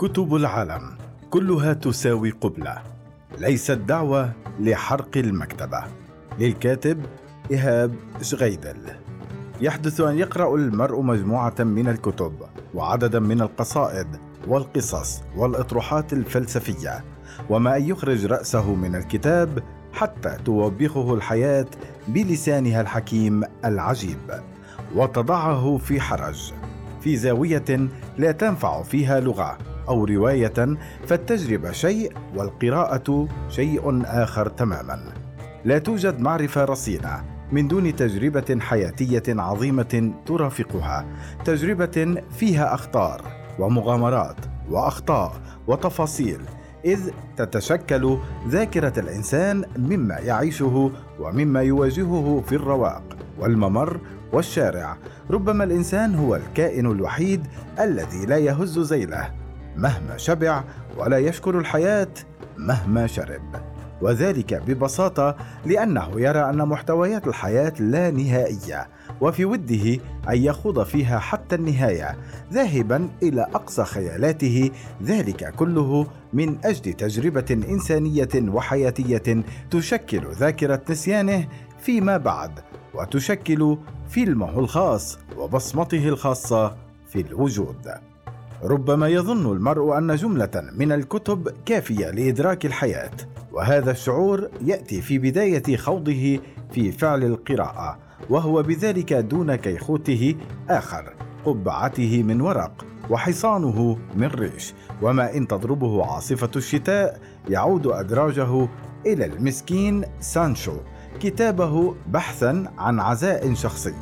كتب العالم كلها تساوي قبلة. ليست دعوة لحرق المكتبة. للكاتب إيهاب شغيدل. يحدث أن يقرأ المرء مجموعة من الكتب وعددا من القصائد والقصص والأطروحات الفلسفية. وما أن يخرج رأسه من الكتاب حتى توبخه الحياة بلسانها الحكيم العجيب. وتضعه في حرج في زاوية لا تنفع فيها لغة. أو رواية فالتجربة شيء والقراءة شيء آخر تماما. لا توجد معرفة رصينة من دون تجربة حياتية عظيمة ترافقها تجربة فيها أخطار ومغامرات وأخطاء وتفاصيل إذ تتشكل ذاكرة الإنسان مما يعيشه ومما يواجهه في الرواق والممر والشارع. ربما الإنسان هو الكائن الوحيد الذي لا يهز زيله. مهما شبع ولا يشكر الحياة مهما شرب. وذلك ببساطة لأنه يرى أن محتويات الحياة لا نهائية وفي وده أن يخوض فيها حتى النهاية ذاهبا إلى أقصى خيالاته ذلك كله من أجل تجربة إنسانية وحياتية تشكل ذاكرة نسيانه فيما بعد وتشكل فيلمه الخاص وبصمته الخاصة في الوجود. ربما يظن المرء أن جملة من الكتب كافية لإدراك الحياة وهذا الشعور يأتي في بداية خوضه في فعل القراءة وهو بذلك دون كيخوته آخر قبعته من ورق وحصانه من ريش وما إن تضربه عاصفة الشتاء يعود أدراجه إلى المسكين سانشو كتابه بحثا عن عزاء شخصي.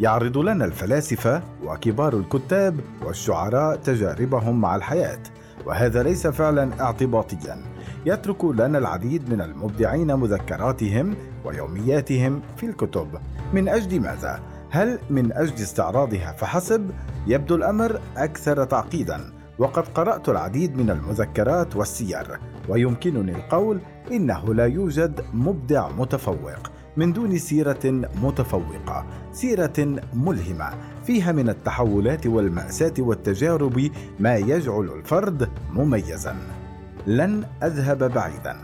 يعرض لنا الفلاسفة وكبار الكتاب والشعراء تجاربهم مع الحياة وهذا ليس فعلا اعتباطيا. يترك لنا العديد من المبدعين مذكراتهم ويومياتهم في الكتب. من أجل ماذا؟ هل من أجل استعراضها؟ فحسب يبدو الأمر أكثر تعقيدا وقد قرأت العديد من المذكرات والسير. ويمكنني القول إنه لا يوجد مبدع متفوق. من دون سيرة متفوقة سيرة ملهمة فيها من التحولات والمأساة والتجارب ما يجعل الفرد مميزا. لن أذهب بعيدا.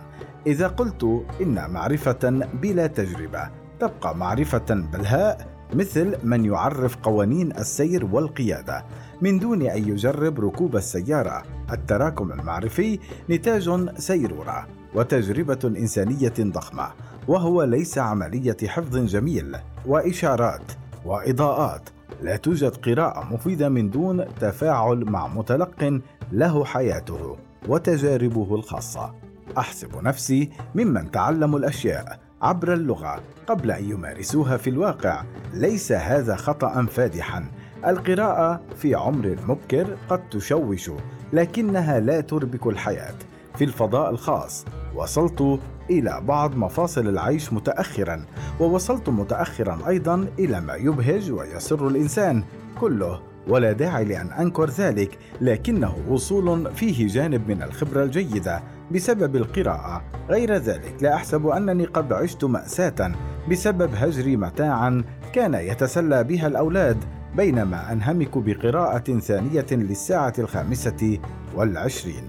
إذا قلت إن معرفة بلا تجربة تبقى معرفة بلهاء مثل من يعرف قوانين السير والقيادة. من دون أن يجرب ركوب السيارة التراكم المعرفي نتاج سيرورة وتجربة إنسانية ضخمة. وهو ليس عملية حفظ جميل وإشارات وإضاءات. لا توجد قراءة مفيدة من دون تفاعل مع متلق له حياته وتجاربه الخاصة. أحسب نفسي ممن تعلموا الأشياء عبر اللغة قبل أن يمارسوها في الواقع. ليس هذا خطأ فادحا. القراءة في عمر مبكر قد تشوش لكنها لا تربك الحياة. في الفضاء الخاص وصلت إلى بعض مفاصل العيش متاخرا ووصلت متاخرا أيضا إلى ما يبهج ويسر الإنسان كله ولا داعي لأن أنكر ذلك لكنه وصول فيه جانب من الخبرة الجيدة بسبب القراءة. غير ذلك لا أحسب أنني قد عشت مأساة بسبب هجري متاعا كان يتسلى بها الأولاد بينما أنهمك بقراءة ثانية للساعة الخامسة والعشرين.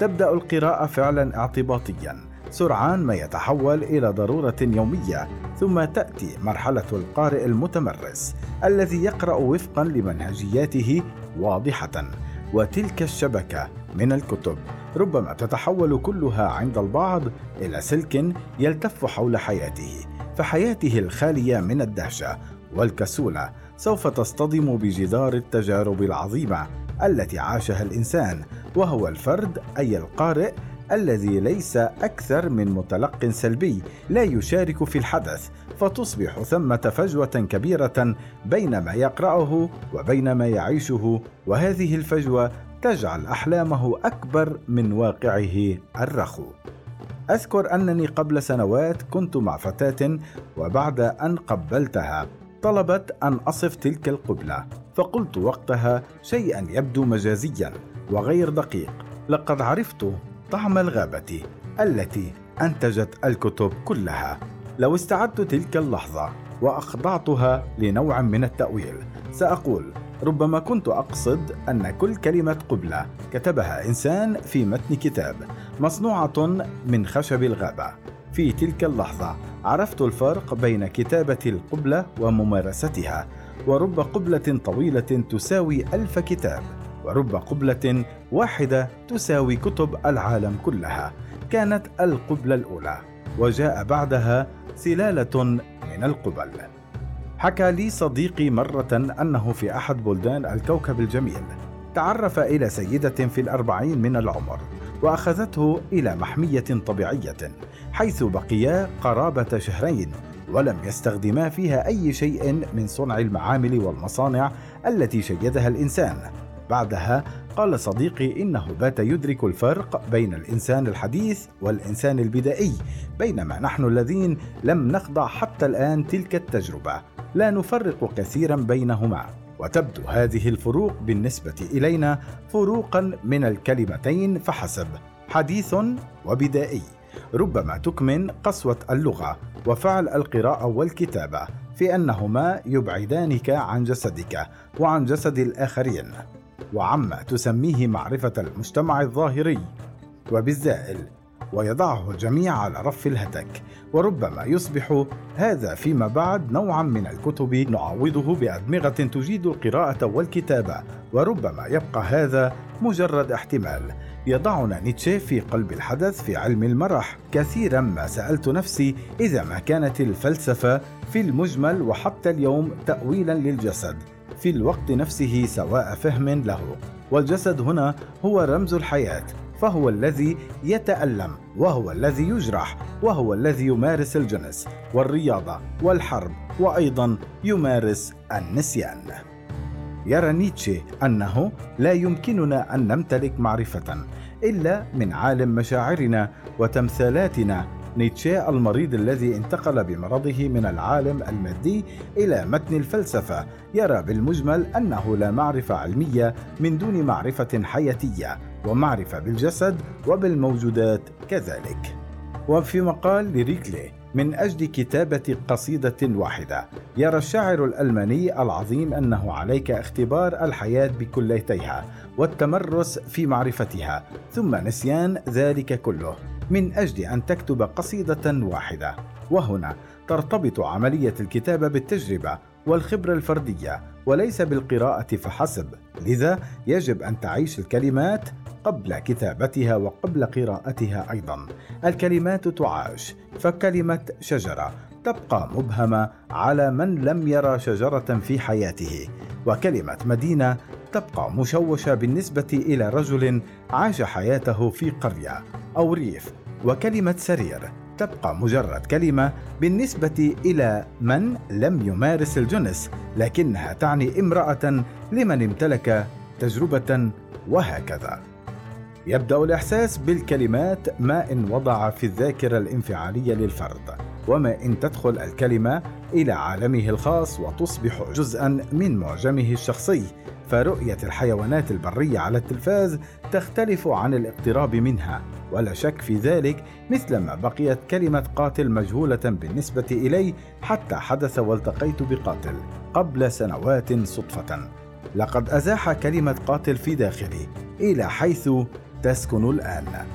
تبدأ القراءة فعلا اعتباطيا. سرعان ما يتحول إلى ضرورة يومية ثم تأتي مرحلة القارئ المتمرس الذي يقرأ وفقا لمنهجياته واضحة وتلك الشبكة من الكتب. ربما تتحول كلها عند البعض إلى سلك يلتف حول حياته فحياته الخالية من الدهشة والكسولة سوف تصطدم بجدار التجارب العظيمة التي عاشها الإنسان وهو الفرد أي القارئ الذي ليس أكثر من متلق سلبي لا يشارك في الحدث فتصبح ثمة فجوة كبيرة بين ما يقرأه وبين ما يعيشه وهذه الفجوة تجعل أحلامه أكبر من واقعه الرخو. أذكر أنني قبل سنوات كنت مع فتاة وبعد أن قبلتها طلبت أن أصف تلك القبلة فقلت وقتها شيئا يبدو مجازيا وغير دقيق. لقد عرفت طعم الغابة التي أنتجت الكتب كلها. لو استعدت تلك اللحظة وأخضعتها لنوع من التأويل سأقول ربما كنت أقصد أن كل كلمة قبلة كتبها إنسان في متن كتاب مصنوعة من خشب الغابة. في تلك اللحظة عرفت الفرق بين كتابة القبلة وممارستها ورب قبلة طويلة تساوي ألف كتاب. ورب قبلة واحدة تساوي كتب العالم كلها. كانت القبلة الأولى وجاء بعدها سلالة من القبل. حكى لي صديقي مرة أنه في أحد بلدان الكوكب الجميل. تعرف إلى سيدة في الأربعين من العمر وأخذته إلى محمية طبيعية حيث بقيا قرابة شهرين ولم يستخدما فيها أي شيء من صنع المعامل والمصانع التي شيدها الإنسان. بعدها قال صديقي إنه بات يدرك الفرق بين الإنسان الحديث والإنسان البدائي بينما نحن الذين لم نخضع حتى الآن تلك التجربة. لا نفرق كثيرا بينهما. وتبدو هذه الفروق بالنسبة إلينا فروقا من الكلمتين فحسب. حديث وبدائي. ربما تكمن قسوة اللغة وفعل القراءة والكتابة في أنهما يبعدانك عن جسدك وعن جسد الآخرين. وعما تسميه معرفة المجتمع الظاهري. وبالزائل ويضعه الجميع على رف الهتك وربما يصبح هذا فيما بعد نوعا من الكتب نعوضه بأدمغة تجيد القراءة والكتابة. وربما يبقى هذا مجرد احتمال. يضعنا نيتشه في قلب الحدث في علم المرح. كثيرا ما سألت نفسي إذا ما كانت الفلسفة في المجمل وحتى اليوم تأويلا للجسد. في الوقت نفسه سواء فهم له. والجسد هنا هو رمز الحياة فهو الذي يتألم وهو الذي يجرح وهو الذي يمارس الجنس والرياضة والحرب وأيضا يمارس النسيان. يرى نيتشه أنه لا يمكننا أن نمتلك معرفة إلا من عالم مشاعرنا وتمثالاتنا نيتشه المريض الذي انتقل بمرضه من العالم المادي إلى متن الفلسفة. يرى بالمجمل أنه لا معرفة علمية من دون معرفة حياتية ومعرفة بالجسد وبالموجودات كذلك. وفي مقال لريكلي من أجل كتابة قصيدة واحدة. يرى الشاعر الألماني العظيم أنه عليك اختبار الحياة بكليتيها والتمرس في معرفتها ثم نسيان ذلك كله من أجل أن تكتب قصيدة واحدة. وهنا ترتبط عملية الكتابة بالتجربة والخبرة الفردية وليس بالقراءة فحسب. لذا يجب أن تعيش الكلمات قبل كتابتها وقبل قراءتها أيضا. الكلمات تعاش فكلمة شجرة تبقى مبهمة على من لم يرى شجرة في حياته. وكلمة مدينة تبقى مشوشة بالنسبة إلى رجل عاش حياته في قرية أو ريف. وكلمة سرير تبقى مجرد كلمة بالنسبة إلى من لم يمارس الجنس لكنها تعني امرأة لمن امتلك تجربة وهكذا. يبدأ الإحساس بالكلمات ما إن وضع في الذاكرة الانفعالية للفرد. وما إن تدخل الكلمة إلى عالمه الخاص وتصبح جزءا من معجمه الشخصي فرؤية الحيوانات البرية على التلفاز تختلف عن الاقتراب منها ولا شك في ذلك مثلما بقيت كلمة قاتل مجهولة بالنسبة إلي حتى حدث والتقيت بقاتل قبل سنوات صدفة. لقد أزاح كلمة قاتل في داخلي إلى حيث تسكن الآن.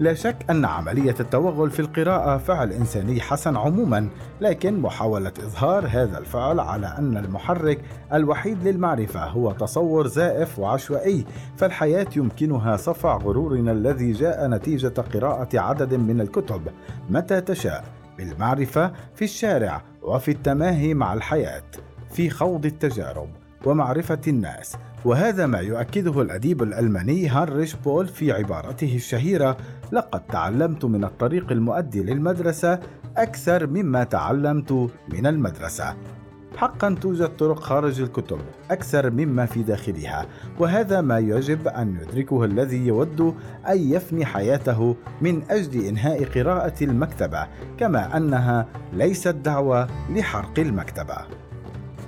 لا شك أن عملية التوغل في القراءة فعل إنساني حسن عموما، لكن محاولة إظهار هذا الفعل على أن المحرك الوحيد للمعرفة هو تصور زائف وعشوائي، فالحياة يمكنها صفع غرورنا الذي جاء نتيجة قراءة عدد من الكتب. متى تشاء، بالمعرفة في الشارع وفي التماهي مع الحياة، في خوض التجارب ومعرفة الناس. وهذا ما يؤكده الأديب الألماني هانريش بول في عبارته الشهيرة لقد تعلمت من الطريق المؤدي للمدرسة أكثر مما تعلمت من المدرسة. حقا توجد طرق خارج الكتب أكثر مما في داخلها وهذا ما يجب أن يدركه الذي يود أن يفني حياته من أجل إنهاء قراءة المكتبة كما أنها ليست دعوة لحرق المكتبة.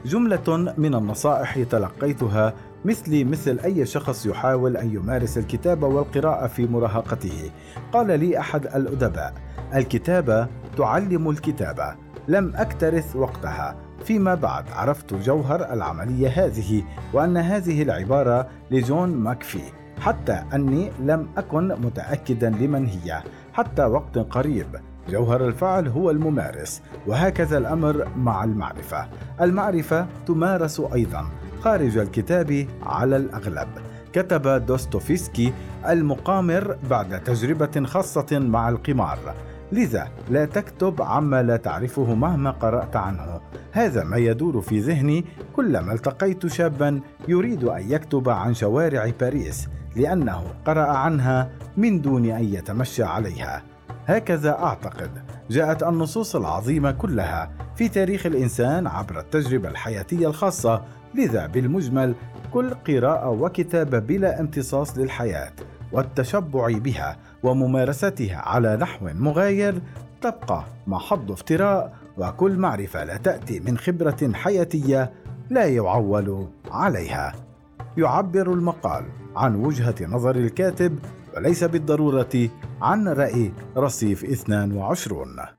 جملة من النصائح تلقيتها مثلي مثل أي شخص يحاول أن يمارس الكتابة والقراءة في مراهقته. قال لي أحد الأدباء الكتابة تعلم الكتابة. لم أكترث وقتها. فيما بعد عرفت جوهر العملية هذه وأن هذه العبارة لجون ماكفي. حتى أني لم أكن متأكدا لمن هي. حتى وقت قريب جوهر الفعل هو الممارس. وهكذا الأمر مع المعرفة. المعرفة تمارس أيضا. خارج الكتاب على الأغلب. كتب دوستوفسكي المقامر بعد تجربة خاصة مع القمار. لذا لا تكتب عما لا تعرفه مهما قرأت عنه. هذا ما يدور في ذهني كلما التقيت شابا يريد أن يكتب عن شوارع باريس لأنه قرأ عنها من دون أن يتمشى عليها. هكذا أعتقد. جاءت النصوص العظيمة كلها في تاريخ الإنسان عبر التجربة الحياتية الخاصة لذا بالمجمل كل قراءة وكتابة بلا امتصاص للحياة والتشبع بها وممارستها على نحو مغاير تبقى محض افتراء وكل معرفة لا تأتي من خبرة حياتية لا يعول عليها. يعبر المقال عن وجهة نظر الكاتب وليس بالضرورة عن رأي رصيف 22